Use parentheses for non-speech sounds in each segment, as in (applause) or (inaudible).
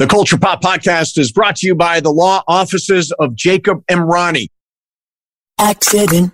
The Culture Pop Podcast is brought to you by the law offices of Jacob Emrani. Accident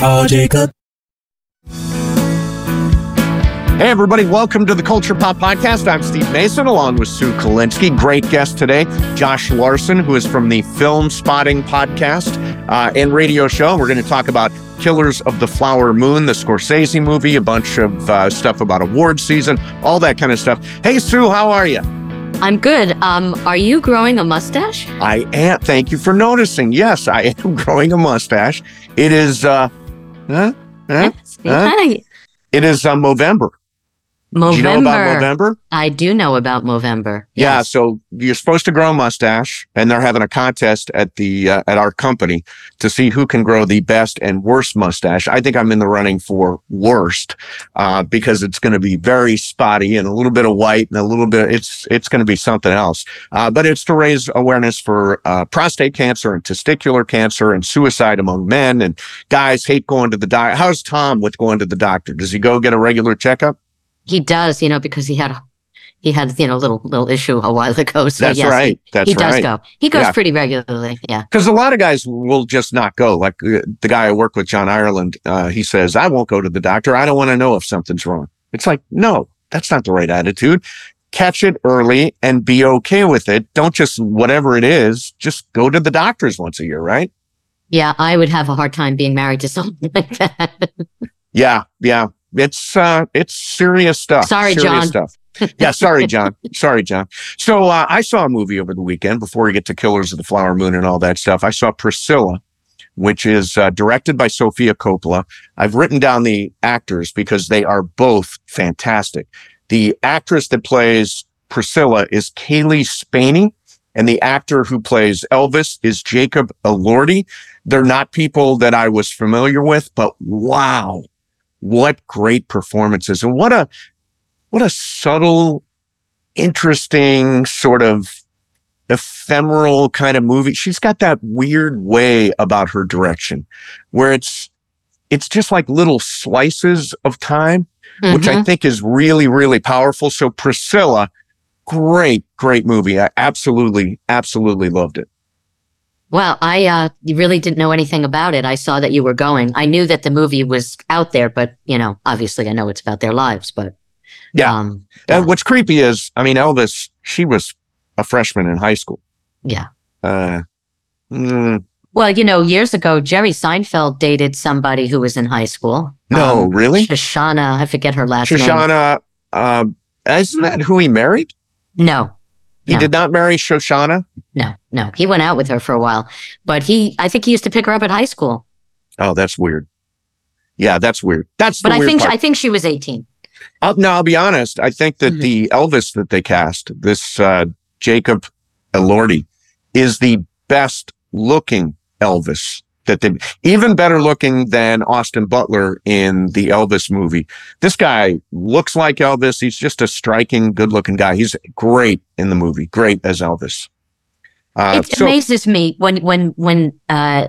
Call Jacob. Hey, everybody, welcome to the Culture Pop Podcast. I'm Steve Mason along with Sue Kolinsky. Great guest today, Josh Larsen, who is from the Filmspotting Podcast uh, and radio show. We're going to talk about Killers of the Flower Moon, the Scorsese movie, a bunch of uh, stuff about award season, all that kind of stuff. Hey, Sue, how are you? I'm good. Um, are you growing a mustache? I am. Thank you for noticing. Yes, I am (laughs) growing a mustache. It is, uh, huh? Huh? Huh? Hi. It is uh, Movember. Movember. Do you know about Movember? I do know about Movember. Yeah, Yes. so you're supposed to grow a mustache, and they're having a contest at the uh, at our company to see who can grow the best and worst mustache. I think I'm in the running for worst uh, because it's going to be very spotty and a little bit of white and a little bit. It's it's going to be something else. Uh, but it's to raise awareness for uh, prostate cancer and testicular cancer and suicide among men. And guys hate going to the doctor. How's Tom with going to the doctor? Does he go get a regular checkup? He does, you know, because he had a he had, you know, a little little issue a while ago. So That's yes, right. That's right. he does right. go. He goes Yeah. pretty regularly. Yeah. Because a lot of guys will just not go. Like uh, the guy I work with, John Ireland, uh, he says, I won't go to the doctor. I don't want to know if something's wrong. It's like, no, that's not the right attitude. Catch it early and be okay with it. Don't just, whatever it is, just go to the doctors once a year, right? Yeah, I would have a hard time being married to someone (laughs) like that. Yeah. Yeah. It's, uh, it's serious stuff. Sorry, serious John. Stuff. yeah. Sorry, John. (laughs) sorry, John. So, uh, I saw a movie over the weekend before we get to Killers of the Flower Moon and all that stuff. I saw Priscilla. which is uh, directed by Sofia Coppola. I've written down the actors because they are both fantastic. The actress that plays Priscilla is Cailee Spaeny, and the actor who plays Elvis is Jacob Elordi. They're not people that I was familiar with, but wow, what great performances and what a what a subtle, interesting sort of ephemeral kind of movie. She's got that weird way about her direction where it's, it's just like little slices of time, which I Mhm. think is really, really powerful. So Priscilla, great, great movie. I absolutely, absolutely loved it. Well, I uh, really didn't know anything about it. I saw that you were going. I knew that the movie was out there, but you know, obviously, I know it's about their lives. But Yeah. um, And what's creepy is, I mean, Elvis, she was a freshman in high school. yeah. Uh, mm, Well, you know, years ago, Jerry Seinfeld dated somebody who was in high school. no, Um, really? Shoshana, I forget her last name. Shoshana, uh, isn't that who he married? No, He No. did not marry Shoshana? no, no. He went out with her for a while, but he, I think he used to pick her up at high school. Oh, that's weird. Yeah, that's weird. That's the But I think, part. I think she was 18. I'll, no, I'll be honest. I think that Mhm. the Elvis that they cast, this uh, Jacob Elordi, is the best looking Elvis that they, even better looking than Austin Butler in the Elvis movie. This guy looks like Elvis. He's just a striking, good looking guy. He's great in the movie. Great as Elvis. Uh, it so- amazes me when when when uh,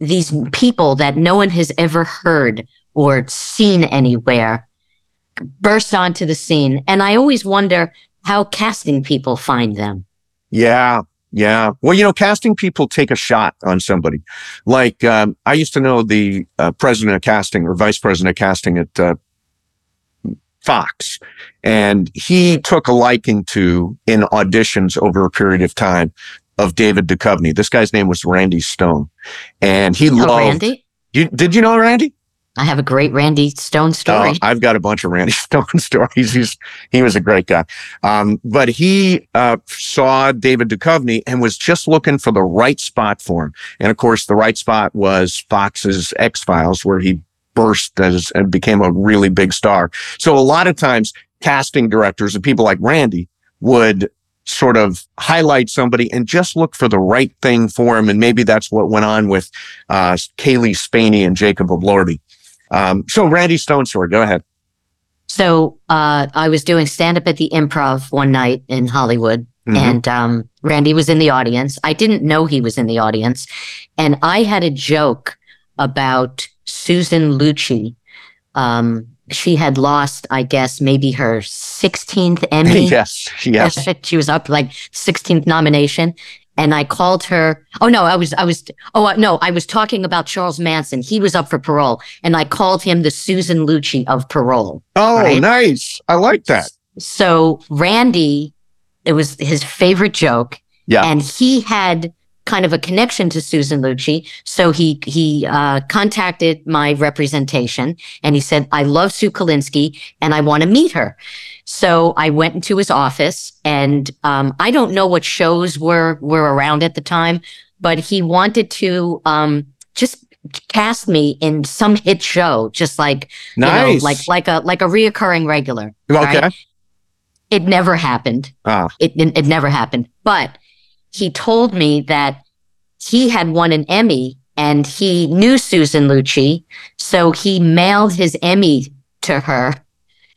these people that no one has ever heard or seen anywhere burst onto the scene, and I always wonder how casting people find them. Yeah. Yeah. Well, you know, casting people take a shot on somebody. Like, um, I used to know the uh, president of casting or vice president of casting at uh, Fox, and he took a liking to in auditions over a period of time of David Duchovny. This guy's name was Randy Stone, and he Oh, loved. Randy, You, did you know Randy? I have a great Randy Stone story. Oh, I've got a bunch of Randy (laughs) Stone stories. He's he was a great guy. Um, but he uh, saw David Duchovny and was just looking for the right spot for him. And of course, the right spot was Fox's X Files, where he burst as and became a really big star. So a lot of times, casting directors and people like Randy would sort of highlight somebody and just look for the right thing for him. And maybe that's what went on with uh, Cailee Spaeny and Jacob Elordi. Um, so Randy Stone story, go ahead. So uh, I was doing stand up at the improv one night in Hollywood, Mhm. and um, Randy was in the audience. I didn't know he was in the audience. And I had a joke about Susan Lucci. Um, she had lost, I guess, maybe her 16th Emmy. (laughs) yes, yes. (laughs) she was up like 16th nomination. And I called her. Oh no, I was, I was, oh no, I was talking about Charles Manson. He was up for parole, and I called him the Susan Lucci of parole. Oh, Right. nice. I like that. So Randy, it was his favorite joke. Yeah. And he had kind of a connection to Susan Lucci. So he he uh, contacted my representation and he said, I love Sue Kolinsky and I want to meet her. So I went into his office and um, I don't know what shows were were around at the time, but he wanted to um, just cast me in some hit show, just like you know, Nice. like like a like a reoccurring regular. okay. right? It never happened. Ah, It, it it never happened. But he told me that he had won an Emmy and he knew Susan Lucci, so he mailed his Emmy to her.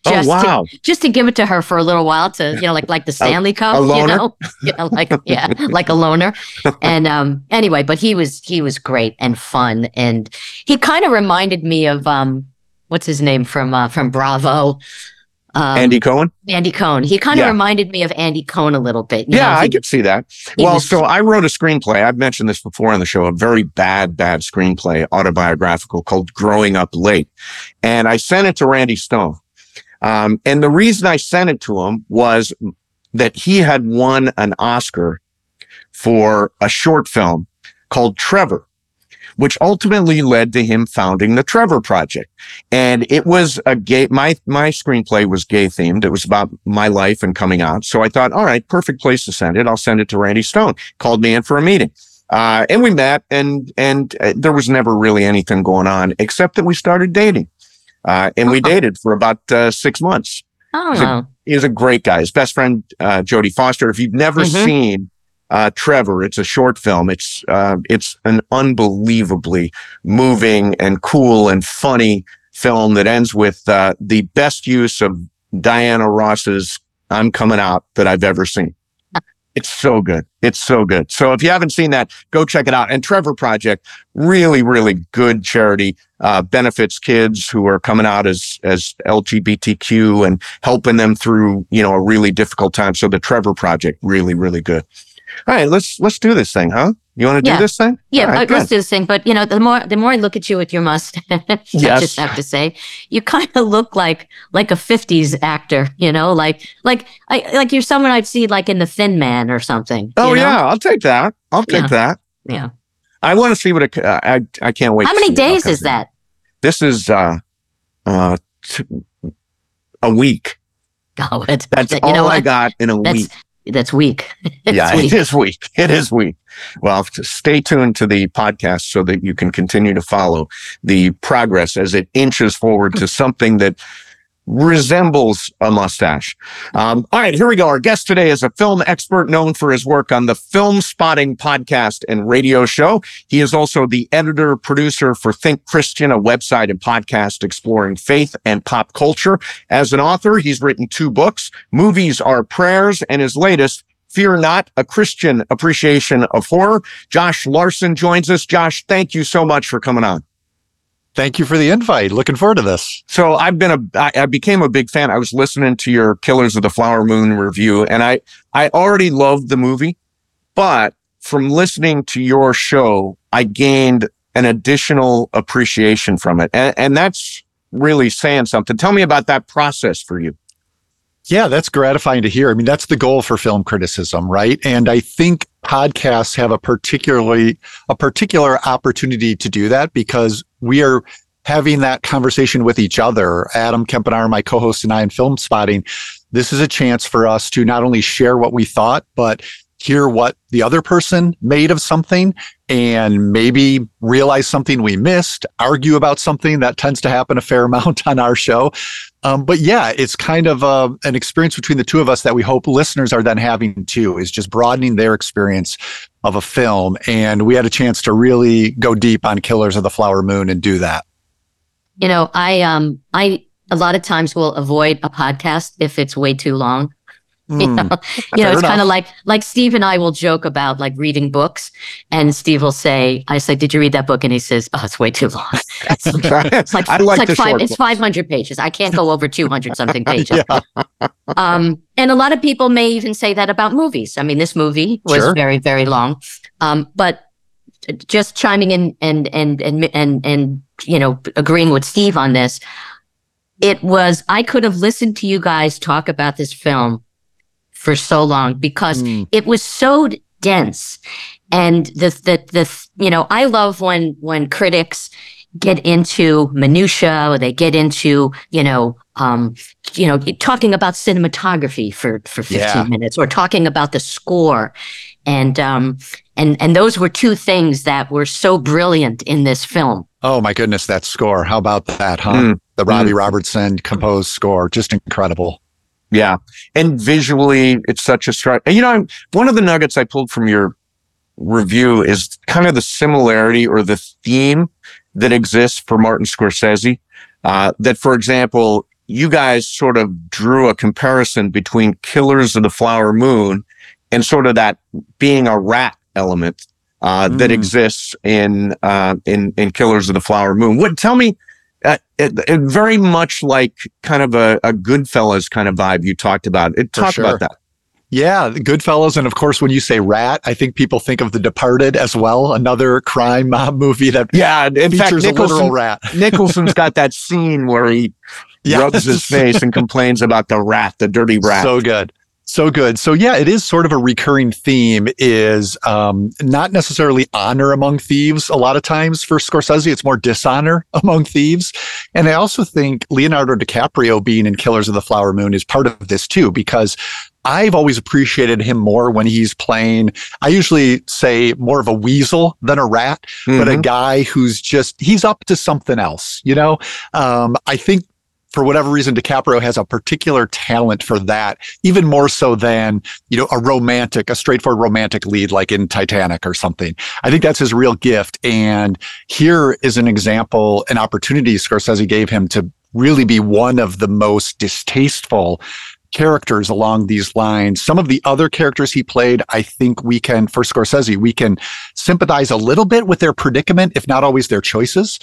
oh, Just wow. to, just to give it to her for a little while to, you know, like like the Stanley Cup, a you know, (laughs) you know, like yeah, like a loner. And um, anyway, but he was he was great and fun, and he kind of reminded me of um, what's his name from uh, from Bravo, um, Andy Cohen? Andy Cohen. He kind of Yeah. reminded me of Andy Cohen a little bit. you Yeah, know, I he- could see that. Well, was- so I wrote a screenplay. I've mentioned this before on the show, a very bad, bad screenplay, autobiographical called Growing Up Late. And I sent it to Randy Stone. Um, and the reason I sent it to him was that he had won an Oscar for a short film called Trevor, which ultimately led to him founding the Trevor Project. And it was a gay, my, my screenplay was gay themed. It was about my life and coming out. So I thought, all right, perfect place to send it. I'll send it to Randy Stone. Called me in for a meeting. Uh, and we met and, and uh, there was never really anything going on except that we started dating. Uh, and we Uh-huh. dated for about, uh, six months. Don't So- know. He's a great guy. His best friend, uh, Jodie Foster. If you've never Mhm. seen, uh, Trevor, it's a short film. It's, uh, it's an unbelievably moving and cool and funny film that ends with, uh, the best use of Diana Ross's I'm coming out that I've ever seen. It's so good. It's so good. So if you haven't seen that, go check it out. And Trevor Project, really, really good charity, uh, benefits kids who are coming out as, as LGBTQ and helping them through, you know, a really difficult time. So the Trevor Project, really, really good. All right, let's, let's do this thing, huh? You want to Yeah. do this thing? Yeah, All right, uh, let's do this thing. But you know, the more the more I look at you with your mustache, (laughs) I just have to say, you kind of look like like a '50s actor. You know, like like I like you're someone I'd see like in The Thin Man or something. Oh you know? yeah, I'll take that. I'll take Yeah. that. yeah. I want to see what it, uh, I, I can't wait. How to many see days is in. that? This is, uh, uh, t- a week. (laughs) Oh, it's, That's you all know I what? got in a That's week. That's weak. (laughs) It's yeah, weak. it is weak. It is weak. Well, stay tuned to the podcast so that you can continue to follow the progress as it inches forward to something that resembles a mustache. Um, all right, here we go. Our guest today is a film expert known for his work on the Filmspotting podcast and radio show. He is also the editor producer for Think Christian, a website and podcast exploring faith and pop culture. As an author, he's written two books, Movies Are Prayers, and his latest, Fear Not, a Christian appreciation of horror. Josh Larsen joins us. Josh, thank you so much for coming on. Thank you for the invite. Looking forward to this. So I've been a, I, I became a big fan. I was listening to your Killers of the Flower Moon review and I, I already loved the movie, but from listening to your show, I gained an additional appreciation from it. And, and that's really saying something. Tell me about that process for you. Yeah, that's gratifying to hear. I mean, that's the goal for film criticism, right? And I think podcasts have a particularly a particular opportunity to do that because we are having that conversation with each other. Adam Kempenaar, my co-host and I in Filmspotting. This is a chance for us to not only share what we thought, but hear what the other person made of something and maybe realize something we missed, argue about something that tends to happen a fair (laughs) amount on our show. Um, but yeah, it's kind of uh, an experience between the two of us that we hope listeners are then having too, is just broadening their experience of a film. And we had a chance to really go deep on Killers of the Flower Moon and do that. You know, I um I a lot of times will avoid a podcast if it's way too long. Mm, You know, (laughs) you know it's kind of like like Steve and I will joke about like reading books, and Steve will say, "I say, did you read that book?" And he says, "Oh, it's way too long. (laughs) (laughs) It's, it's like I it's like like five. It's five hundred pages. I can't go over two hundred something pages." yeah. Um, and a lot of people may even say that about movies. I mean, this movie was Sure. very, very long. Um, but just chiming in and and and and and you know agreeing with Steve on this, it was I could have listened to you guys talk about this film for so long because Mm, it was so dense and the the the you know I love when when critics get into minutia or they get into you know um you know talking about cinematography for for 15 Yeah. minutes or talking about the score and um and and those were two things that were so brilliant in this film Oh my goodness, that score. How about that, huh? Mm, the Robbie Robertson composed score. Just incredible. Yeah. And visually, it's such a strike. You know, I'm, one of the nuggets I pulled from your review is kind of the similarity or the theme that exists for Martin Scorsese. Uh, that, for example, you guys sort of drew a comparison between Killers of the Flower Moon and sort of that being a rat element uh, that Mm. exists in uh, in in Killers of the Flower Moon. What? Tell me. It, it very much like kind of a, a Goodfellas kind of vibe you talked about. It talked sure. about that. Yeah, Goodfellas. And of course, when you say rat, I think people think of The Departed as well, another crime mob movie that Yeah, in fact, features a literal Nicholson, rat. (laughs) Nicholson's got that scene where he Yeah. rubs his face and complains about the rat, the dirty rat. So good. So good. So yeah, it is sort of a recurring theme is um, not necessarily honor among thieves. A lot of times for Scorsese, it's more dishonor (laughs) among thieves. And I also think Leonardo DiCaprio being in Killers of the Flower Moon is part of this too, because I've always appreciated him more when he's playing, I usually say more of a weasel than a rat, but a Mhm. guy who's just, he's up to something else, you know? Um, I think for whatever reason, DiCaprio has a particular talent for that, even more so than, you know, a romantic, a straightforward romantic lead like in Titanic or something. I think that's his real gift. And here is an example, an opportunity Scorsese gave him to really be one of the most distasteful characters along these lines. Some of the other characters he played, I think we can, for Scorsese, we can sympathize a little bit with their predicament, if not always their choices.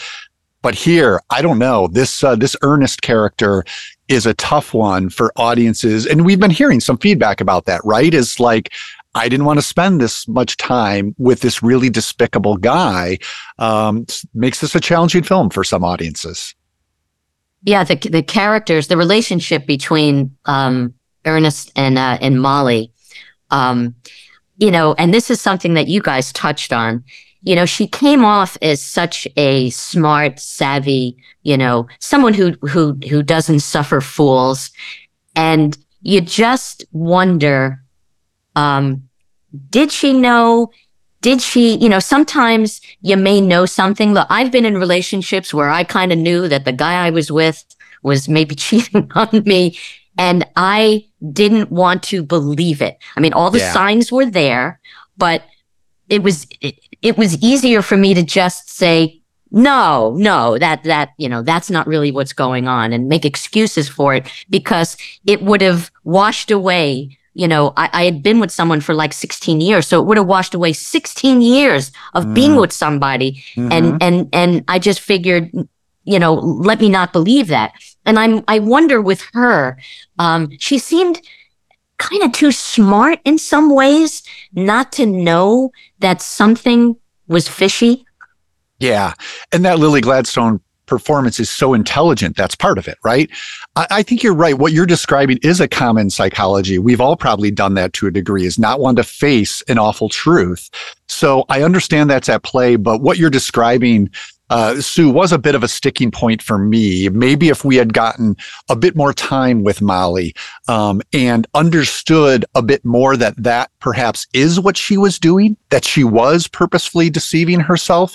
But here, I don't know. This uh, this Ernest character is a tough one for audiences, and we've been hearing some feedback about that. Right? Is like I didn't want to spend this much time with this really despicable guy. Um, makes this a challenging film for some audiences. Yeah, the the characters, the relationship between um, Ernest and uh, and Molly, um, you know, and this is something that you guys touched on. You know, she came off as such a smart, savvy, you know, someone who who who doesn't suffer fools, and you just wonder, um, did she know? Did she, you know, sometimes you may know something. Look, I've been in relationships where I kind of knew that the guy I was with was maybe (laughs) cheating on me and I didn't want to believe it. I mean, all the Yeah. signs were there, but it was, it, it was easier for me to just say, no, no, that, that, you know, that's not really what's going on and make excuses for it because it would have washed away you know, I, I had been with someone for like 16 years, so it would have washed away 16 years of being Mm. with somebody. Mm-hmm. And, and, and I just figured, you know, let me not believe that. And I'm, I wonder with her, um, she seemed kind of too smart in some ways not to know that something was fishy. Yeah. And that Lily Gladstone performance is so intelligent. That's part of it, right? I, I think you're right. What you're describing is a common psychology. We've all probably done that to a degree, is not want to face an awful truth. So I understand that's at play, but what you're describing uh, Sue was a bit of a sticking point for me. Maybe if we had gotten a bit more time with Molly um, and understood a bit more that that perhaps is what she was doing, that she was purposefully deceiving herself.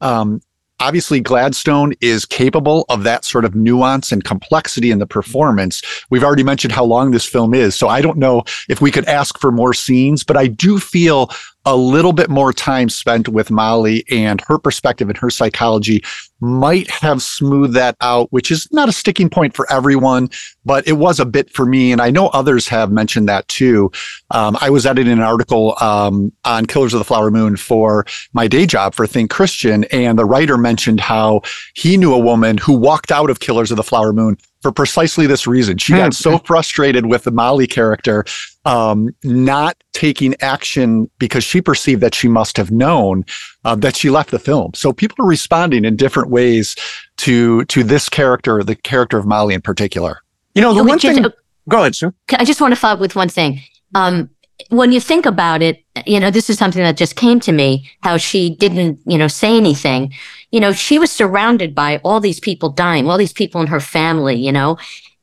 Um, obviously Gladstone is capable of that sort of nuance and complexity in the performance. We've already mentioned how long this film is, so I don't know if we could ask for more scenes, but I do feel a little bit more time spent with Molly and her perspective and her psychology might have smoothed that out, which is not a sticking point for everyone, but it was a bit for me. And I know others have mentioned that too. Um, I was editing an article um, on Killers of the Flower Moon for my day job for Think Christian, and the writer mentioned how he knew a woman who walked out of Killers of the Flower Moon for precisely this reason. She got so frustrated with the Molly character um, not taking action because she perceived that she must have known uh, that she left the film. So people are responding in different ways to to this character, the character of Molly in particular. You know, the Oh, one just- thing. Go ahead, Sue. I just want to follow up with one thing. Um, when you think about it, you know, this is something that just came to me, how she didn't, you know, say anything. You know, she was surrounded by all these people dying, all these people in her family, you know,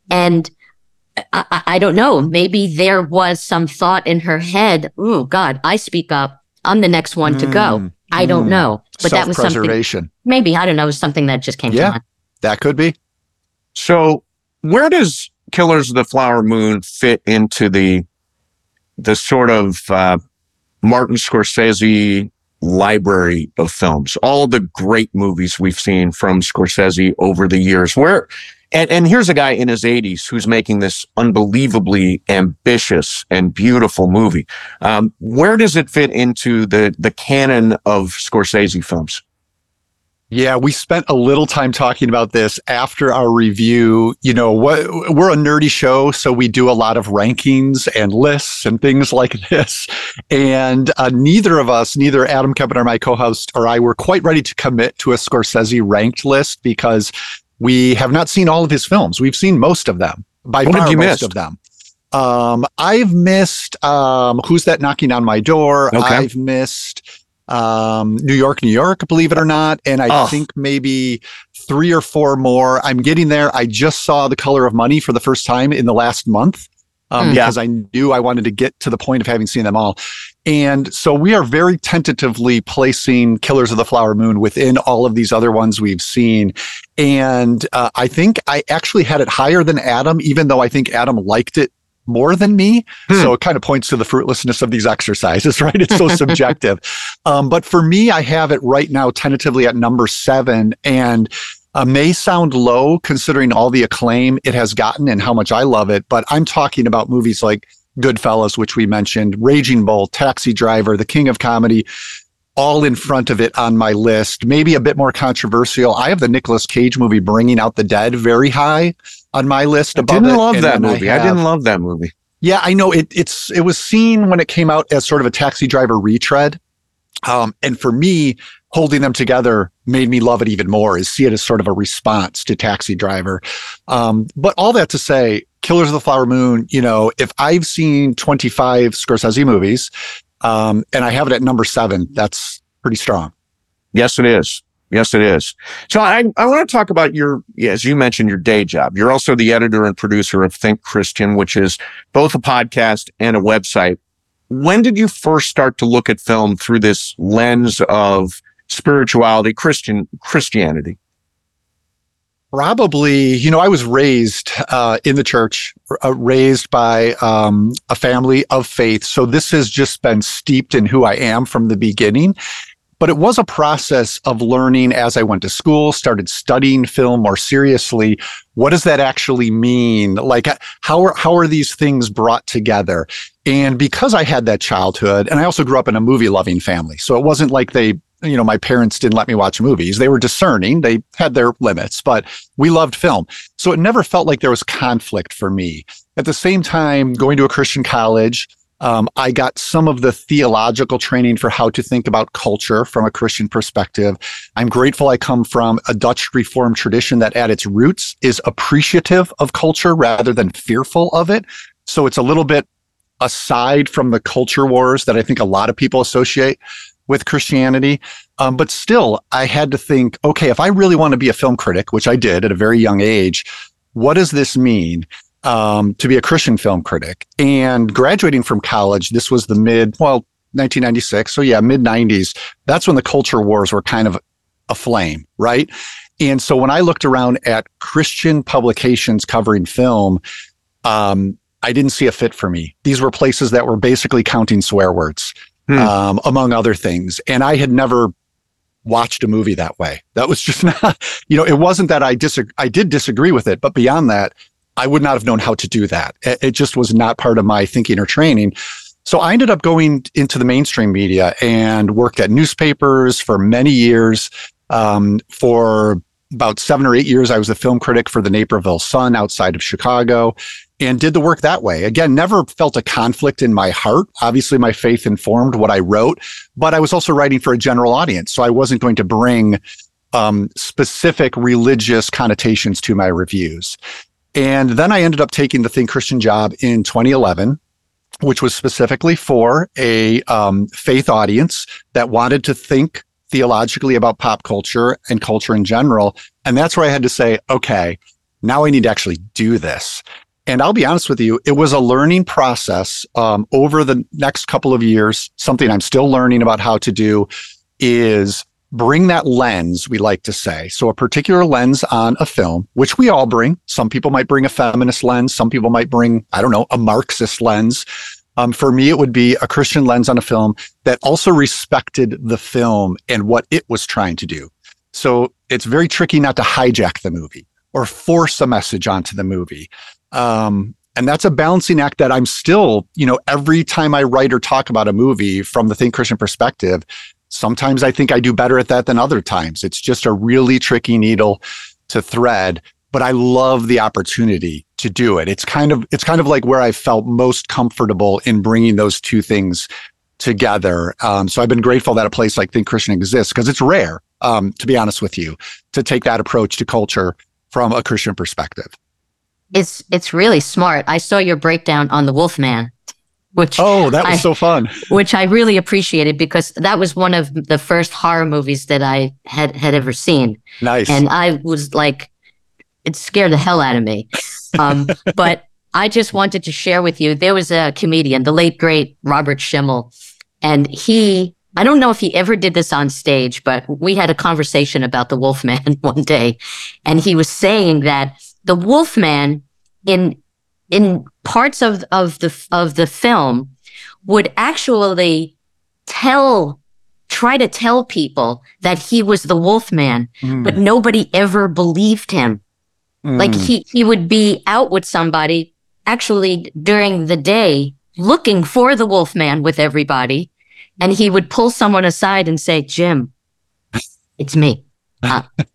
and I, I, I don't know, maybe there was some thought in her head, oh God, I speak up. I'm the next one to go. Mm, I don't mm. know. But that was something, Self-preservation. maybe, I don't know, it was something that just came Yeah. to mind. That could be. So, where does Killers of the Flower Moon fit into the the sort of uh, Martin Scorsese library of films? All the great movies we've seen from Scorsese over the years. Where and, and here's a guy in his 80s who's making this unbelievably ambitious and beautiful movie. Um, where does it fit into the the canon of Scorsese films? Yeah, we spent a little time talking about this after our review. You know, what we're a nerdy show, so we do a lot of rankings and lists and things like (laughs) this. And uh, neither of us, neither Adam Kempenaar my co-host, or I, were quite ready to commit to a Scorsese ranked list because we have not seen all of his films. We've seen most of them, by What have far you most missed? of them. Um, I've missed um, Who's That Knocking on My Door? Okay. I've missed um, New York, New York, believe it or not. And I Oh. think maybe three or four more. I'm getting there. I just saw The Color of Money for the first time in the last month um, Mm. Because I knew I wanted to get to the point of having seen them all. And so we are very tentatively placing Killers of the Flower Moon within all of these other ones we've seen. And uh, I think I actually had it higher than Adam, even though I think Adam liked it more than me. Hmm. So it kind of points to the fruitlessness of these exercises, (laughs) right? It's so (laughs) subjective. Um, but for me, I have it right now tentatively at number seven. And uh, may sound low considering all the acclaim it has gotten and how much I love it. But I'm talking about movies like Goodfellas, which we mentioned, Raging Bull, Taxi Driver, The King of Comedy, all in front of it on my list. Maybe a bit more controversial. I have the Nicolas Cage movie Bringing Out the Dead very high on my list I didn't it. love that movie. I, have- didn't love that movie. yeah, I know it. It's it was seen when it came out as sort of a taxi driver retread, um, and for me, holding them together made me love it even more. Is see it as sort of a response to Taxi Driver. Um, but all that to say, Killers of the Flower Moon. You know, if I've seen twenty five Scorsese movies, um, and I have it at number seven, that's pretty strong. Yes, it is. Yes, it is. So I, I want to talk about your, as you mentioned, your day job. You're also the editor and producer of Think Christian, which is both a podcast and a website. When did you first start to look at film through this lens of spirituality, Christian Christianity? Probably, you know, I was raised uh, in the church, uh, raised by um, a family of faith. So this has just been steeped in who I am from the beginning. But it was a process of learning as I went to school, started studying film more seriously. What does that actually mean? Like, how are, how are these things brought together? And because I had that childhood, and I also grew up in a movie loving family. So it wasn't like they, you know, my parents didn't let me watch movies. They were discerning. They had their limits, but we loved film. So it never felt like there was conflict for me. At the same time, going to a Christian college, um, I got some of the theological training for how to think about culture from a Christian perspective. I'm grateful I come from a Dutch Reformed tradition that at its roots is appreciative of culture rather than fearful of it. So it's a little bit aside from the culture wars that I think a lot of people associate with Christianity. Um, but still, I had to think, okay, if I really want to be a film critic, which I did at a very young age, what does this mean? Um, to be a Christian film critic and graduating from college, this was the mid, well, 1996. So yeah, mid 90s. That's when the culture wars were kind of aflame, right? And so when I looked around at Christian publications covering film, um, I didn't see a fit for me. These were places that were basically counting swear words, hmm. um, among other things. And I had never watched a movie that way. That was (laughs) just not, you know, it wasn't that I disagree. I did disagree with it, but beyond that, I would not have known how to do that. It, just was not part of my thinking or training. So I ended up going into the mainstream media and worked at newspapers for many years. Um, for about seven or eight years, I was a film critic for the Naperville Sun outside of Chicago and did the work that way. Again, never felt a conflict in my heart. Obviously, my faith informed what I wrote, but I was also writing for a general audience. So I wasn't going to bring um, specific religious connotations to my reviews. And then I ended up taking the Think Christian job in 2011 which was specifically for a um, faith audience that wanted to think theologically about pop culture and culture in general. And that's where I had to say, okay, now I need to actually do this. And I'll be honest with you, it was a learning process um, over the next couple of years. Something I'm still learning about how to do is bring that lens, we like to say. So a particular lens on a film, which we all bring. Some people might bring a feminist lens. Some people might bring, I don't know, a Marxist lens. Um, for me, it would be a Christian lens on a film that also respected the film and what it was trying to do. So it's very tricky not to hijack the movie or force a message onto the movie. Um, and that's a balancing act that I'm still, you know, every time I write or talk about a movie from the Think Christian perspective, Sometimes I think I do better at that than other times. It's just a really tricky needle to thread, but I love the opportunity to do it. It's kind of it's kind of like where I felt most comfortable in bringing those two things together. Um, so I've been grateful that a place like Think Christian exists because it's rare, um, to be honest with you, to take that approach to culture from a Christian perspective. It's it's really smart. I saw your breakdown on the Wolfman which oh that was I, so fun. which i really appreciated because that was one of the first horror movies that i had had ever seen. Nice. And i was like it scared the hell out of me. Um, (laughs) but i just wanted to share with you there was a comedian the late great robert schimmel and he i don't know if he ever did this on stage but we had a conversation about the wolfman (laughs) one day and he was saying that the wolfman in in parts of, of the of the film would actually tell try to tell people that he was the wolfman mm. but nobody ever believed him mm. like he he would be out with somebody actually during the day looking for the wolfman with everybody and he would pull someone aside and say jim it's me (laughs)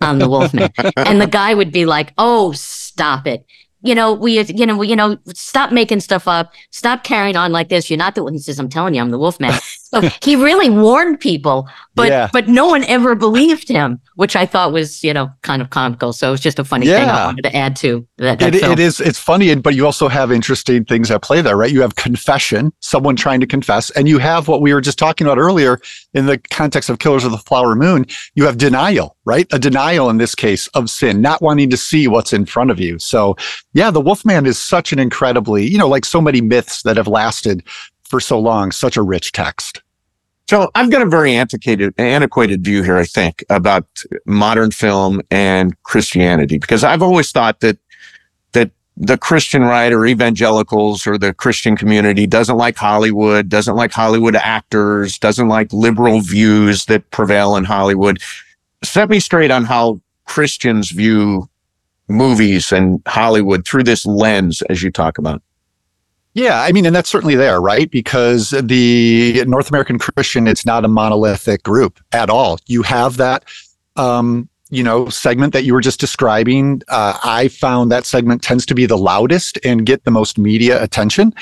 I'm the wolfman and the guy would be like oh stop it you know, we, you know, we, you know, stop making stuff up. Stop carrying on like this. You're not the one. He says, I'm telling you, I'm the Wolfman. (laughs) so he really warned people, but, yeah. but no one ever believed him, which I thought was, you know, kind of comical. So it's just a funny yeah. thing I wanted to add to that. that it, it is. It's funny, but you also have interesting things at play there, right? You have confession, someone trying to confess, and you have what we were just talking about earlier in the context of Killers of the Flower Moon. You have denial, right? A denial in this case of sin, not wanting to see what's in front of you. So yeah, the Wolfman is such an incredibly, you know, like so many myths that have lasted for so long, such a rich text. So I've got a very antiquated, antiquated view here, I think, about modern film and Christianity, because I've always thought that that the Christian right or evangelicals or the Christian community doesn't like Hollywood, doesn't like Hollywood actors, doesn't like liberal views that prevail in Hollywood. Set me straight on how Christians view movies and Hollywood through this lens, as you talk about. Yeah, I mean, and that's certainly there, right? Because the North American Christian, it's not a monolithic group at all. You have that, um, you know, segment that you were just describing. Uh, I found that segment tends to be the loudest and get the most media attention.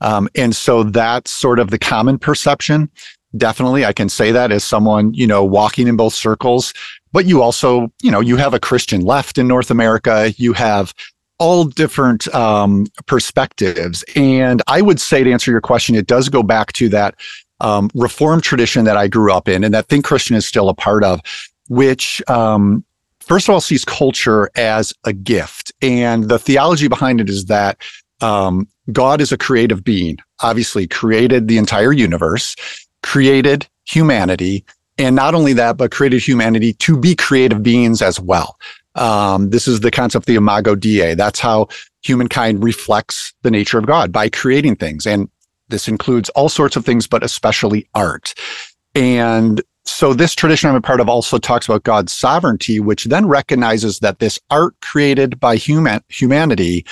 Um, and so that's sort of the common perception. Definitely, I can say that as someone, you know, walking in both circles. But you also, you know, you have a Christian left in North America. You have all different um, perspectives. And I would say to answer your question, it does go back to that um, Reformed tradition that I grew up in and that Think Christian is still a part of, which um, first of all sees culture as a gift. And the theology behind it is that um, God is a creative being, obviously created the entire universe, created humanity, and not only that, but created humanity to be creative beings as well. Um, this is the concept of the imago Dei. That's how humankind reflects the nature of God by creating things. And this includes all sorts of things, but especially art. And so this tradition I'm a part of also talks about God's sovereignty, which then recognizes that this art created by human humanity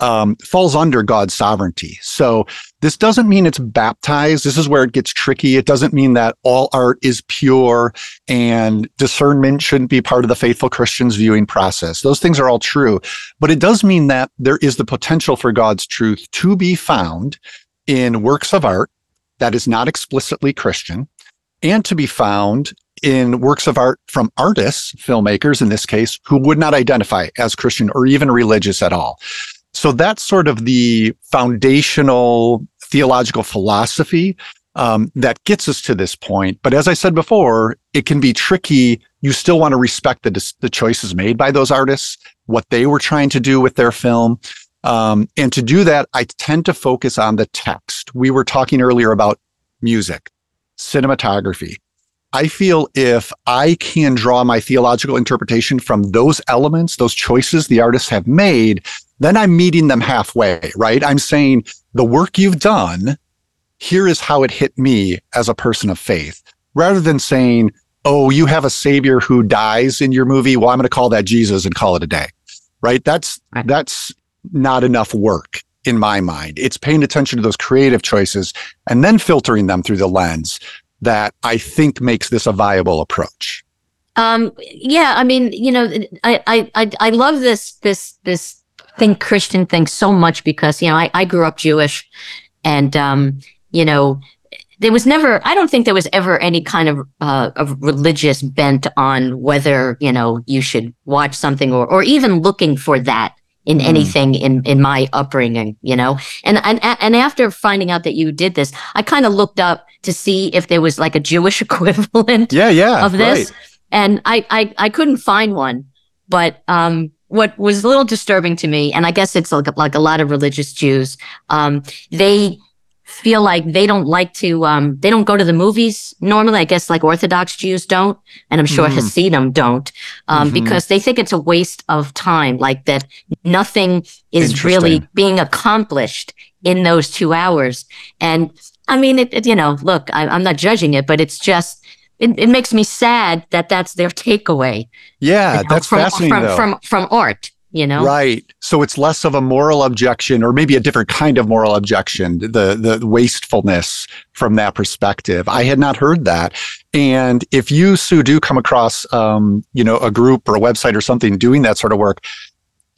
um, falls under God's sovereignty. So this doesn't mean it's baptized. This is where it gets tricky. It doesn't mean that all art is pure and discernment shouldn't be part of the faithful Christian's viewing process. Those things are all true, but it does mean that there is the potential for God's truth to be found in works of art that is not explicitly Christian and to be found in works of art from artists, filmmakers in this case, who would not identify as Christian or even religious at all. So that's sort of the foundational theological philosophy um, that gets us to this point. But as I said before, it can be tricky. You still want to respect the, the choices made by those artists, what they were trying to do with their film. Um, and to do that, I tend to focus on the text. We were talking earlier about music, cinematography. I feel if I can draw my theological interpretation from those elements, those choices the artists have made, then I'm meeting them halfway, right? I'm saying the work you've done, here is how it hit me as a person of faith, rather than saying, oh, you have a savior who dies in your movie. Well, I'm going to call that Jesus and call it a day, right? That's, that's not enough work in my mind. It's paying attention to those creative choices and then filtering them through the lens that I think makes this a viable approach. Um, yeah, I mean, you know, I, I, I, I love this, this, this think Christian thing so much because, you know, I, I grew up Jewish and, um, you know, there was never, I don't think there was ever any kind of, uh, of religious bent on whether, you know, you should watch something or, or even looking for that in Mm. anything in, in my upbringing, you know? And, and, and after finding out that you did this, I kind of looked up to see if there was like a Jewish (laughs) equivalent Yeah, yeah. of this, right. and I, I I couldn't find one. But um, what was a little disturbing to me, and I guess it's like like a lot of religious Jews, um, they feel like they don't like to um, they don't go to the movies normally. I guess like Orthodox Jews don't, and I'm sure Mhm. Hasidim don't, um, Mhm. because they think it's a waste of time. Like that, nothing is really being accomplished in those two hours. And I mean, it, it you know, look, I, I'm not judging it, but it's just it, it makes me sad that that's their takeaway. Yeah, you know, that's from, fascinating from, though. from from art. You know, Right. So it's less of a moral objection or maybe a different kind of moral objection, the the wastefulness from that perspective. I had not heard that. And if you, Sue, do come across um, you know, a group or a website or something doing that sort of work,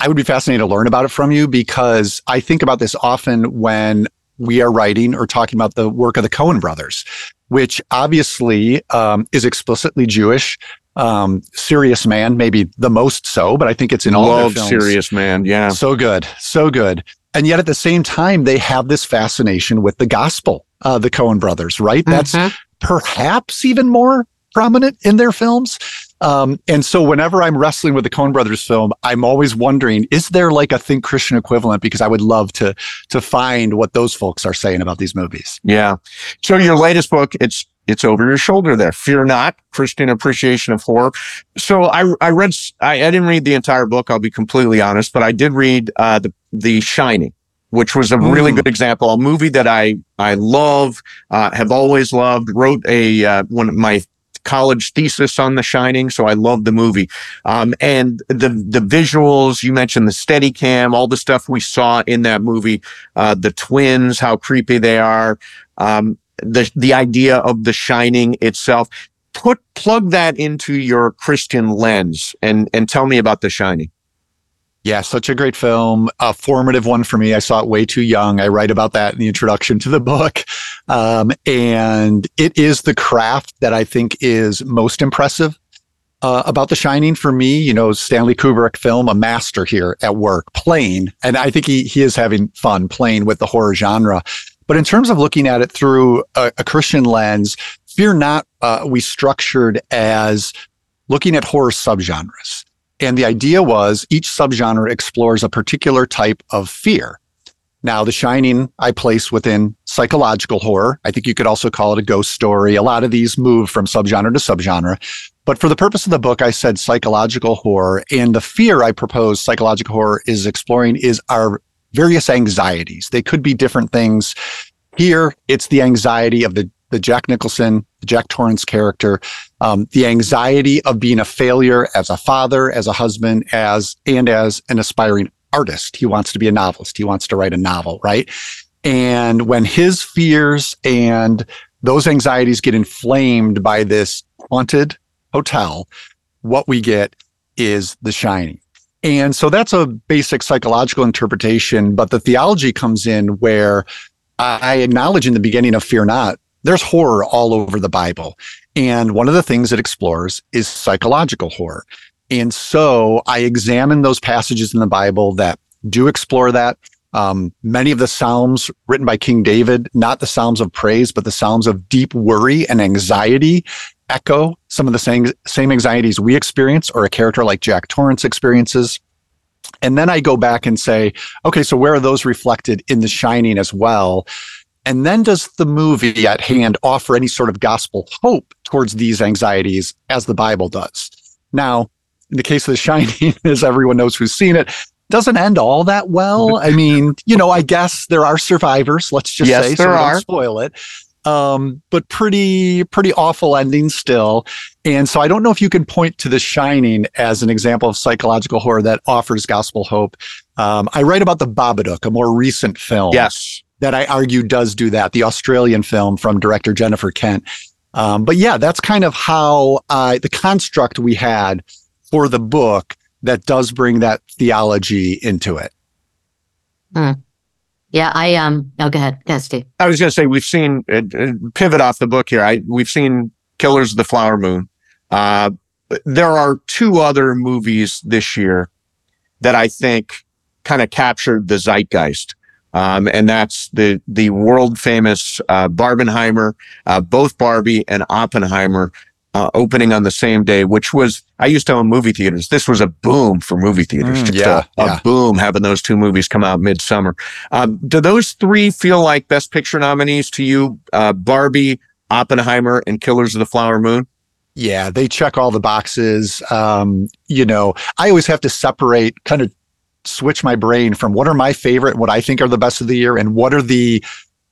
I would be fascinated to learn about it from you because I think about this often when we are writing or talking about the work of the Coen brothers, which obviously um, is explicitly Jewish. Um, serious man, maybe the most so, but I think it's in all Love their films. serious man. Yeah. So good. So good. And yet at the same time, they have this fascination with the gospel, uh, the Coen brothers, right? That's Mhm. perhaps even more prominent in their films. Um, and so whenever I'm wrestling with the Coen brothers film, I'm always wondering, is there like a Think Christian equivalent? Because I would love to, to find what those folks are saying about these movies. Yeah. So your latest book, it's it's over your shoulder there. Fear not, Christian appreciation of horror. So I I read I, I didn't read the entire book. I'll be completely honest, but I did read uh, the The Shining, which was a really Mm. good example, a movie that I I love, uh, have always loved. Wrote a uh, one of my college thesis on The Shining, so I love the movie. Um, and the the visuals you mentioned, the Steadicam, all the stuff we saw in that movie, uh, the twins, how creepy they are, um, the the idea of The Shining itself. Put plug that into your Christian lens and and tell me about The Shining. Yeah, such a great film, a formative one for me. I saw it way too young. I write about that in the introduction to the book. Um, and it is the craft that I think is most impressive uh, about The Shining for me. You know, Stanley Kubrick film, a master here at work, playing. And I think he, he is having fun playing with the horror genre. But in terms of looking at it through a, a Christian lens, Fear Not, uh, we structured as looking at horror subgenres. And the idea was each subgenre explores a particular type of fear. Now, The Shining, I place within psychological horror. I think you could also call it a ghost story. A lot of these move from subgenre to subgenre. But for the purpose of the book, I said psychological horror. And the fear I propose psychological horror is exploring is our various anxieties. They could be different things. Here, it's the anxiety of the, the Jack Nicholson, Jack Torrance character, um, the anxiety of being a failure as a father, as a husband, as and as an aspiring artist. He wants to be a novelist. He wants to write a novel, right? And when his fears and those anxieties get inflamed by this haunted hotel, what we get is the shining. And so that's a basic psychological interpretation, but the theology comes in where I acknowledge in the beginning of Fear Not, there's horror all over the Bible. And one of the things it explores is psychological horror. And so I examine those passages in the Bible that do explore that. Um, many of the Psalms written by King David, not the Psalms of praise, but the Psalms of deep worry and anxiety echo some of the same, same anxieties we experience or a character like Jack Torrance experiences. And then I go back and say, okay, so where are those reflected in The Shining as well? And then does the movie at hand offer any sort of gospel hope towards these anxieties as the Bible does? Now, in the case of The Shining, (laughs) as everyone knows who's seen it, doesn't end all that well. I mean, you know, I guess there are survivors. Let's just Yes, say there so are. don't spoil it. Um, but pretty pretty awful ending still. And so I don't know if you can point to The Shining as an example of psychological horror that offers gospel hope. Um, I write about the Babadook, a more recent film Yes. That I argue does do that, the Australian film from director Jennifer Kent. Um, but yeah, that's kind of how I, the construct we had for the book that does bring that theology into it. Yeah, I um. Oh, go ahead, go Steve. I was going to say we've seen uh, uh, pivot off the book here. I we've seen Killers of the Flower Moon. Uh, there are two other movies this year that I think kind of captured the zeitgeist, um, and that's the the world famous uh, Barbenheimer, uh, both Barbie and Oppenheimer. Uh, opening on the same day, which was I used to own movie theaters. This was a boom for movie theaters. Mm, Just yeah, a, a yeah. boom having those two movies come out midsummer. Um, do those three feel like Best Picture nominees to you? Uh, Barbie, Oppenheimer, and Killers of the Flower Moon. Yeah, they check all the boxes. Um, you know, I always have to separate, kind of switch my brain from what are my favorite, what I think are the best of the year, and what are the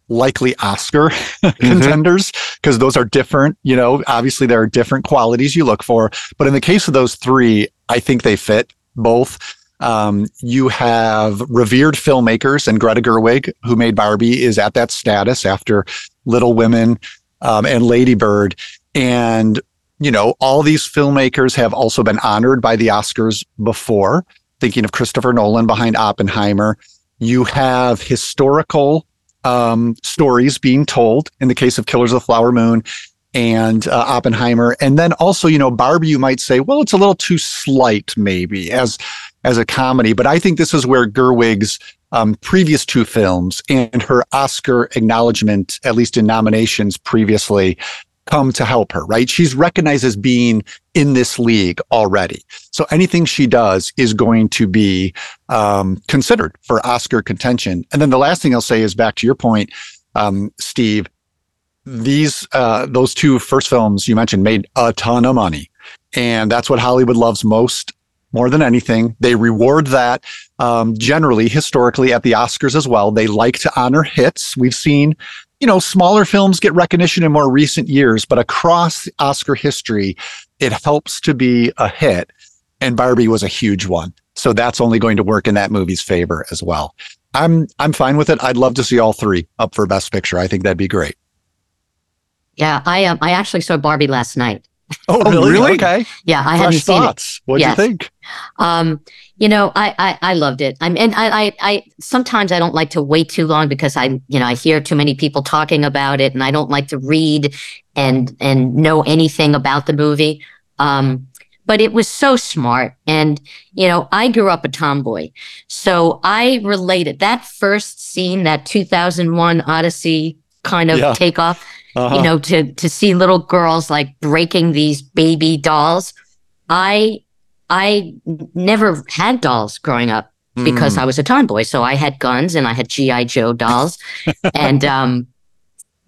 likely Oscar (laughs) contenders, because those are different. You know, obviously there are different qualities you look for. But in the case of those three, I think they fit both. Um, you have revered filmmakers, and Greta Gerwig, who made Barbie, is at that status after Little Women um, and Lady Bird. And you know, all these filmmakers have also been honored by the Oscars before. Thinking of Christopher Nolan behind Oppenheimer, you have historical um, stories being told in the case of Killers of the Flower Moon and uh, Oppenheimer, and then also, you know, Barbie. You might say, well, it's a little too slight, maybe as as a comedy, but I think this is where Gerwig's um, previous two films and her Oscar acknowledgement, at least in nominations previously, come to help her, right? She's recognized as being in this league already. So anything she does is going to be um, considered for Oscar contention. And then the last thing I'll say is back to your point, um, Steve, these, uh, those two first films you mentioned made a ton of money. And that's what Hollywood loves most, more than anything. They reward that um, generally, historically, at the Oscars as well. They like to honor hits. We've seen you know, smaller films get recognition in more recent years, but across Oscar history, it helps to be a hit. And Barbie was a huge one. So that's only going to work in that movie's favor as well. I'm I'm fine with it. I'd love to see all three up for Best Picture. I think that'd be great. Yeah, I um, I actually saw Barbie last night. Oh, really? really? Okay. Yeah, I hadn't Fresh seen it. thoughts. What'd Yes. you think? Um, you know, I, I, I loved it. I'm, and I, I, I, sometimes I don't like to wait too long because I, you know, I hear too many people talking about it and I don't like to read and, and know anything about the movie. Um, but it was so smart. And, you know, I grew up a tomboy. So I related that first scene, that 2001 Odyssey kind of Yeah. takeoff, Uh-huh. you know, to, to see little girls like breaking these baby dolls. I, I never had dolls growing up because Mm. I was a tomboy. So I had guns and I had GI Joe dolls, (laughs) and um,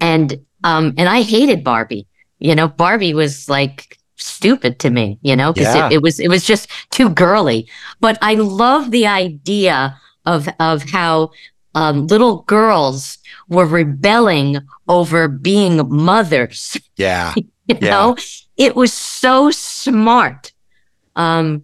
and um, and I hated Barbie. You know, Barbie was like stupid to me. You know, because Yeah. it, it was it was just too girly. But I love the idea of of how um, little girls were rebelling over being mothers. yeah. (laughs) You Yeah. know, it was so smart. Um,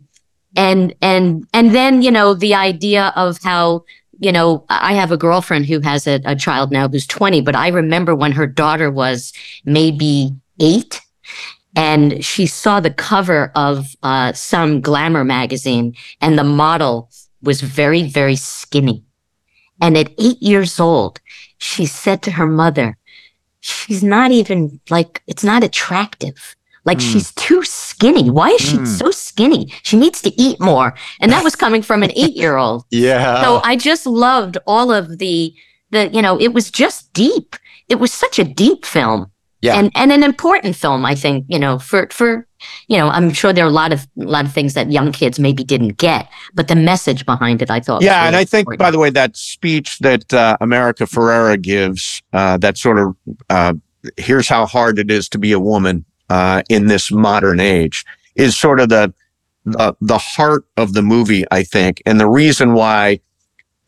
and and and then you know the idea of how you know I have a girlfriend who has a, a child now who's 20, but I remember when her daughter was maybe eight. And she saw the cover of uh, some glamour magazine, and the model was very, very skinny. And at eight years old, she said to her mother, she's not even like it's not attractive. Like Mm. she's too skinny. Why is she Mm. so skinny? She needs to eat more. And that was (laughs) coming from an eight year old. Yeah. So I just loved all of the the you know, it was just deep. It was such a deep film. Yeah. And and an important film, I think, you know, for for you know, I'm sure there are a lot of a lot of things that young kids maybe didn't get, but the message behind it I thought Yeah, and really I think, important. by the way, that speech that uh, America Ferrera gives, uh, that sort of uh, here's how hard it is to be a woman uh, in this modern age, is sort of the the, the heart of the movie, I think, and the reason why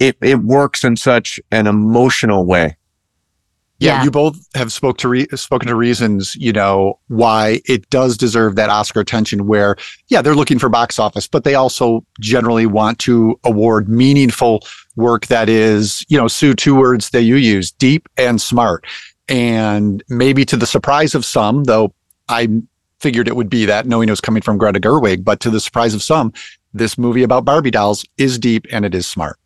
it it works in such an emotional way. Yeah, Yeah. you both have spoke to re- spoken to reasons, you know, why it does deserve that Oscar attention. Where, yeah, they're looking for box office, but they also generally want to award meaningful work that is, you know, Sue, two words that you use, deep and smart. And maybe to the surprise of some, though I figured it would be that, knowing it was coming from Greta Gerwig, but to the surprise of some, this movie about Barbie dolls is deep and it is smart.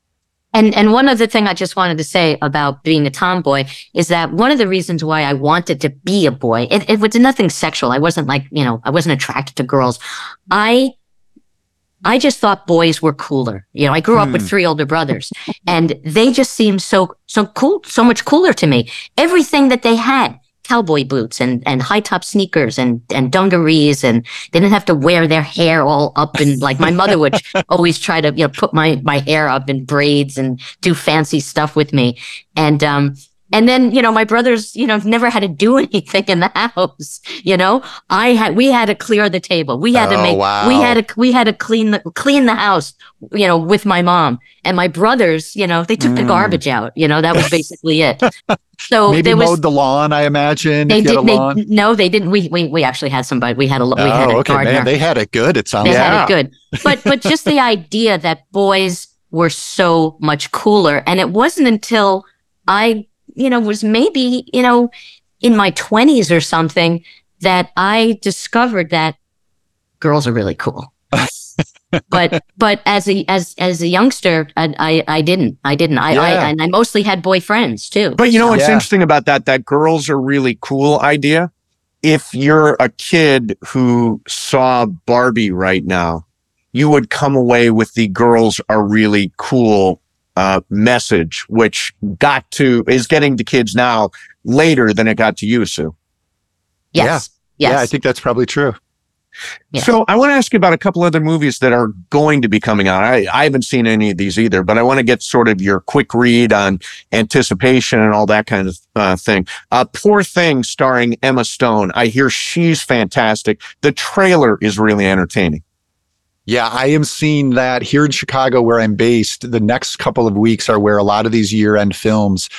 And and one other thing I just wanted to say about being a tomboy is that one of the reasons why I wanted to be a boy, it, it was nothing sexual. I wasn't like, you know, I wasn't attracted to girls. I I just thought boys were cooler. You know, I grew up with Hmm. three older brothers and they just seemed so so cool, so much cooler to me. Everything that they had, cowboy boots and and high top sneakers and and dungarees and they didn't have to wear their hair all up and (laughs) like my mother would always try to you know put my my hair up in braids and do fancy stuff with me. And um and then you know my brothers you know never had to do (laughs) anything in the house you know i had we had to clear the table we had to Oh, make wow. we had to we had to clean the clean the house you know with my mom and my brothers you know they took the Mm. garbage out you know that was basically it (laughs) so maybe there was mowed the lawn, I imagine. they had did they no they didn't we we, we actually had somebody we had a we had oh, a okay, gardener man. They had it good. It sounds they like. had it good. But but just the (laughs) idea that boys were so much cooler. And it wasn't until I, you know, was maybe, you know, in my twenties or something that I discovered that girls are really cool. (laughs) but but as a as as a youngster, I I, I didn't. I didn't. I, I and I mostly had boyfriends too. But you know what's Yeah. interesting about that? That girls are really cool idea. If you're a kid who saw Barbie right now, you would come away with the girls are really cool uh, message, which got to is getting to kids now later than it got to you, Sue. yes. Yes. Yeah, I think that's probably true. Yes. So I want to ask you about a couple other movies that are going to be coming out. I, I haven't seen any of these either, but I want to get sort of your quick read on anticipation and all that kind of uh, thing. Uh, Poor Thing starring Emma Stone. I hear she's fantastic. The trailer is really entertaining. Yeah, I am seeing that here in Chicago, where I'm based. The next couple of weeks are where a lot of these year end films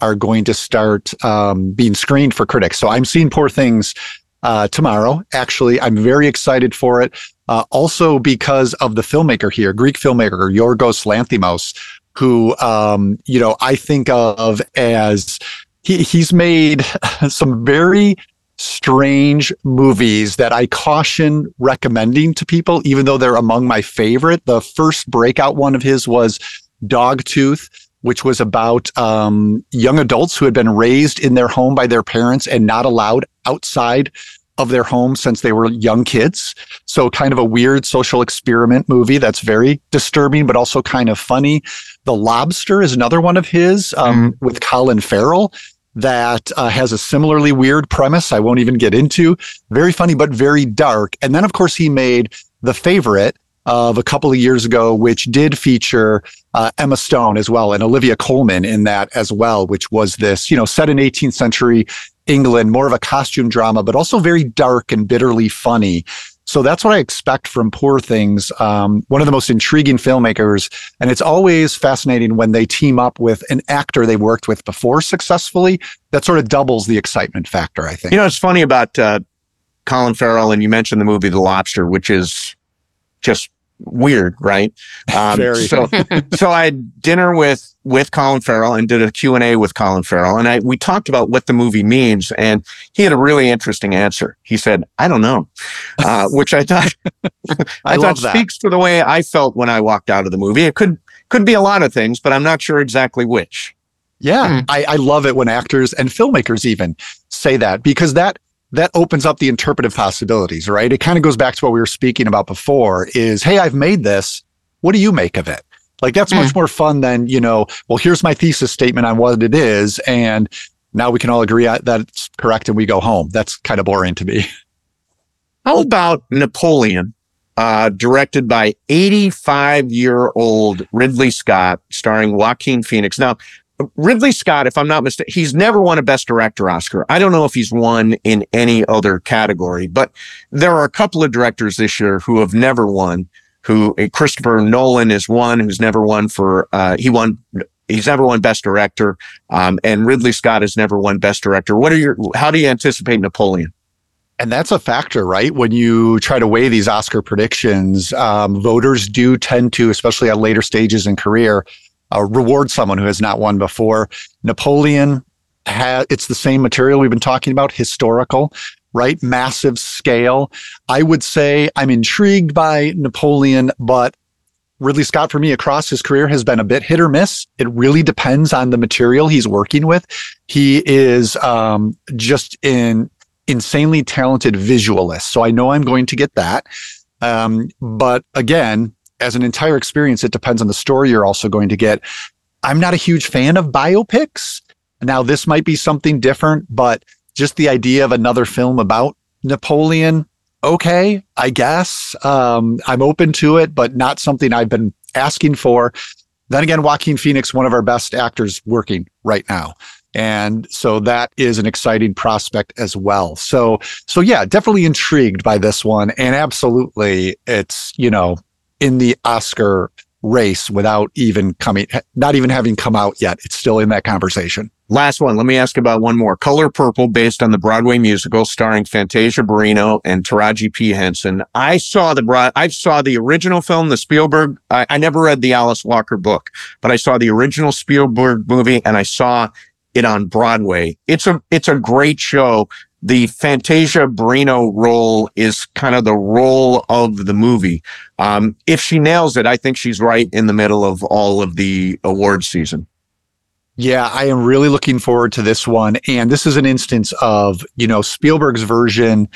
are going to start um, being screened for critics. So I'm seeing Poor Things uh, tomorrow. Actually, I'm very excited for it. Uh, also, because of the filmmaker here, Greek filmmaker Yorgos Lanthimos, who um, you know I think of as he, he's made (laughs) some very strange movies that I caution recommending to people, even though they're among my favorite. The first breakout one of his was Dogtooth, which was about um, young adults who had been raised in their home by their parents and not allowed outside of their home since they were young kids. So kind of a weird social experiment movie that's very disturbing, but also kind of funny. The Lobster is another one of his um, with Colin Farrell that uh, has a similarly weird premise. I won't even get into. Very funny, but very dark. And then, of course, he made The Favorite of a couple of years ago, which did feature uh, Emma Stone as well and Olivia Colman in that as well, which was this, you know, set in 18th century England, more of a costume drama, but also very dark and bitterly funny. So that's what I expect from Poor Things. Um, one of the most intriguing filmmakers. And it's always fascinating when they team up with an actor they've worked with before successfully. That sort of doubles the excitement factor, I think. You know, it's funny about uh, Colin Farrell, and you mentioned the movie The Lobster, which is just weird, right? Um, Very. So, (laughs) so I had dinner with with Colin Farrell and did a Q and A with Colin Farrell, and I we talked about what the movie means, and he had a really interesting answer. He said, "I don't know," uh, (laughs) which I thought (laughs) I, I thought speaks to the way I felt when I walked out of the movie. It could could be a lot of things, but I'm not sure exactly which. Yeah, mm. I, I love it when actors and filmmakers even say that because that that opens up the interpretive possibilities, right? It kind of goes back to what we were speaking about before is, hey, I've made this. What do you make of it? Like that's mm. much hmm. more fun than, you know, well, here's my thesis statement on what it is. And now we can all agree that it's correct and we go home. That's kind of boring to me. How about Napoleon, uh, directed by 85 year old Ridley Scott, starring Joaquin Phoenix? Now, Ridley Scott, if I'm not mistaken, he's never won a Best Director Oscar. I don't know if he's won in any other category, but there are a couple of directors this year who have never won. Who eh, Christopher Nolan is one who's never won for. Uh, he won. He's never won Best Director, um, and Ridley Scott has never won Best Director. What are your? How do you anticipate Napoleon? And that's a factor, right? When you try to weigh these Oscar predictions, um, voters do tend to, especially at later stages in career, uh, reward someone who has not won before. Napoleon it's the same material we've been talking about, historical, right? Massive scale. I would say I'm intrigued by Napoleon, but Ridley Scott for me across his career has been a bit hit or miss. It really depends on the material he's working with. He is um, just an insanely talented visualist. So I know I'm going to get that. Um, but again, as an entire experience, it depends on the story you're also going to get. I'm not a huge fan of biopics. Now, this might be something different, but just the idea of another film about Napoleon, okay, I guess. Um, I'm open to it, but not something I've been asking for. Then again, Joaquin Phoenix, one of our best actors working right now. And so that is an exciting prospect as well. So, so yeah, definitely intrigued by this one. And absolutely, it's, you know, in the Oscar race without even coming, not even having come out yet. It's still in that conversation. Last one. Let me ask about one more. Color Purple, based on the Broadway musical starring Fantasia Barrino and Taraji P. Henson. I saw the broad, I saw the original film, the Spielberg. I, I never read the Alice Walker book, but I saw the original Spielberg movie and I saw it on Broadway. It's a, it's a great show the Fantasia Barrino role is kind of the role of the movie. Um, if she nails it, I think she's right in the middle of all of the award season. Yeah, I am really looking forward to this one. And this is an instance of, you know, Spielberg's version.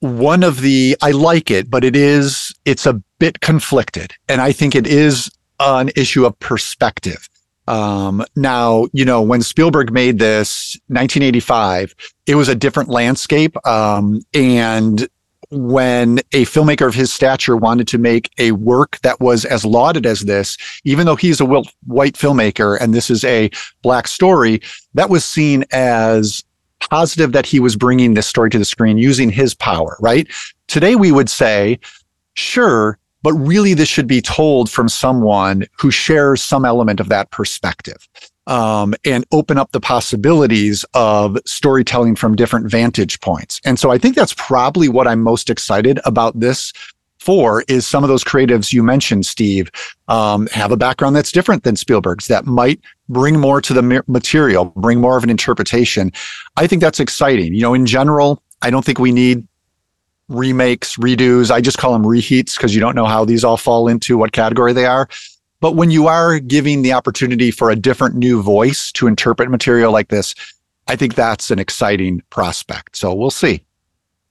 One of the, I like it, but it is, it's a bit conflicted. And I think it is an issue of perspective. Um, now, you know, when Spielberg made this 1985, it was a different landscape. Um, and when a filmmaker of his stature wanted to make a work that was as lauded as this, even though he's a white filmmaker and this is a black story, that was seen as positive that he was bringing this story to the screen using his power, right? Today we would say, sure, but really this should be told from someone who shares some element of that perspective um, and open up the possibilities of storytelling from different vantage points. And so I think that's probably what I'm most excited about this for is some of those creatives you mentioned, Steve, um, have a background that's different than Spielberg's that might bring more to the material, bring more of an interpretation. I think that's exciting. You know, in general, I don't think we need remakes, redos. I just call them reheats because you don't know how these all fall into what category they are. But when you are giving the opportunity for a different new voice to interpret material like this, I think that's an exciting prospect. So we'll see.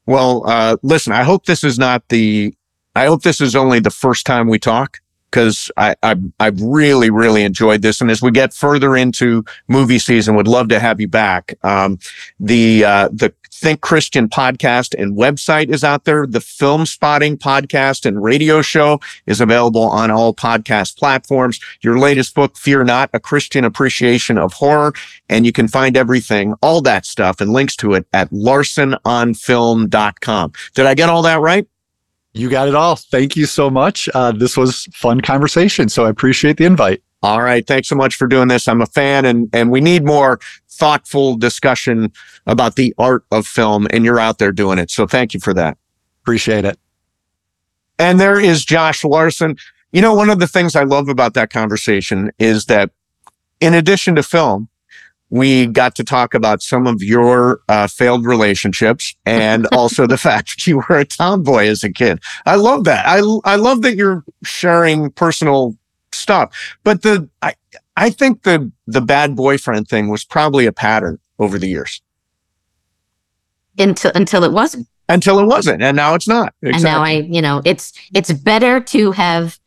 Well, uh, listen, I hope this is not the, I hope this is only the first time we talk because I, I, I've really, really enjoyed this. And as we get further into movie season, would love to have you back. Um, the, uh, the Think Christian podcast and website is out there. The Filmspotting podcast and radio show is available on all podcast platforms. Your latest book, Fear Not, A Christian Appreciation of Horror. And you can find everything, all that stuff and links to it at larsenonfilm.com. Did I get all that right? You got it all. Thank you so much. Uh, this was fun conversation. So I appreciate the invite. All right. Thanks so much for doing this. I'm a fan and, and we need more thoughtful discussion about the art of film and you're out there doing it. So thank you for that. Appreciate it. And there is Josh Larsen. You know, one of the things I love about that conversation is that in addition to film, we got to talk about some of your uh, failed relationships and (laughs) also the fact that you were a tomboy as a kid. I love that. I, I love that you're sharing personal stuff, but the, I, I think the, the bad boyfriend thing was probably a pattern over the years until until it wasn't. until it wasn't. And now it's not. And now I, you know, it's it's better to have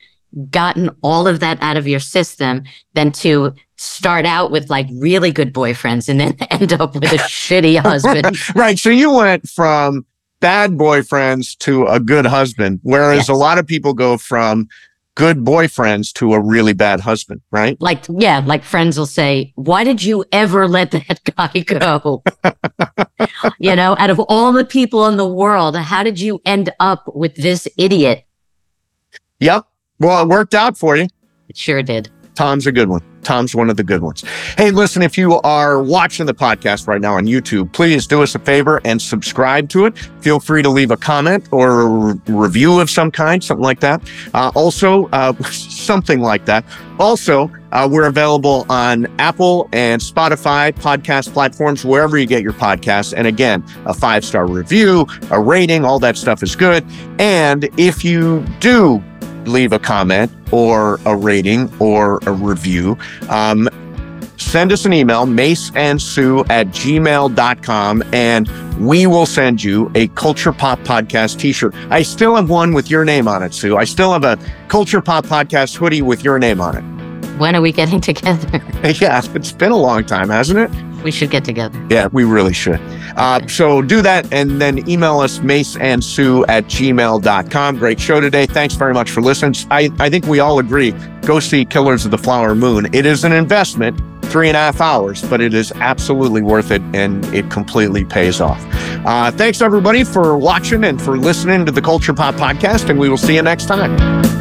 gotten all of that out of your system than to start out with like really good boyfriends and then (laughs) end up with a shitty husband. (laughs) right. So you went from bad boyfriends to a good husband, whereas Yes. a lot of people go from good boyfriends to a really bad husband, right? Like, yeah, like friends will say, why did you ever let that guy go? (laughs) you know, out of all the people in the world, how did you end up with this idiot? Yep. Well, it worked out for you. It sure did. Tom's a good one. Tom's one of the good ones. Hey, listen, if you are watching the podcast right now on YouTube, please do us a favor and subscribe to it. Feel free to leave a comment or a re- review of some kind, something like that. Uh, also, uh, (laughs) something like that. Also, uh, we're available on Apple and Spotify podcast platforms, wherever you get your podcasts. And again, a five star review, a rating, all that stuff is good. And if you do leave a comment or a rating or a review, um, send us an email, maseandsue at gmail.com, and we will send you a Culture Pop Podcast t shirt. I still have one with your name on it, Sue. I still have a Culture Pop Podcast hoodie with your name on it. When are we getting (laughs) together? (laughs) Yeah, it's been a long time, hasn't it? We should get together. Yeah, we really should. Uh, so do that and then email us maseandsue at gmail.com. Great show today. Thanks very much for listening. I, I think we all agree go see Killers of the Flower Moon. It is an investment, three and a half hours, but it is absolutely worth it and it completely pays off. Uh, thanks everybody for watching and for listening to the Culture Pop Podcast, and we will see you next time.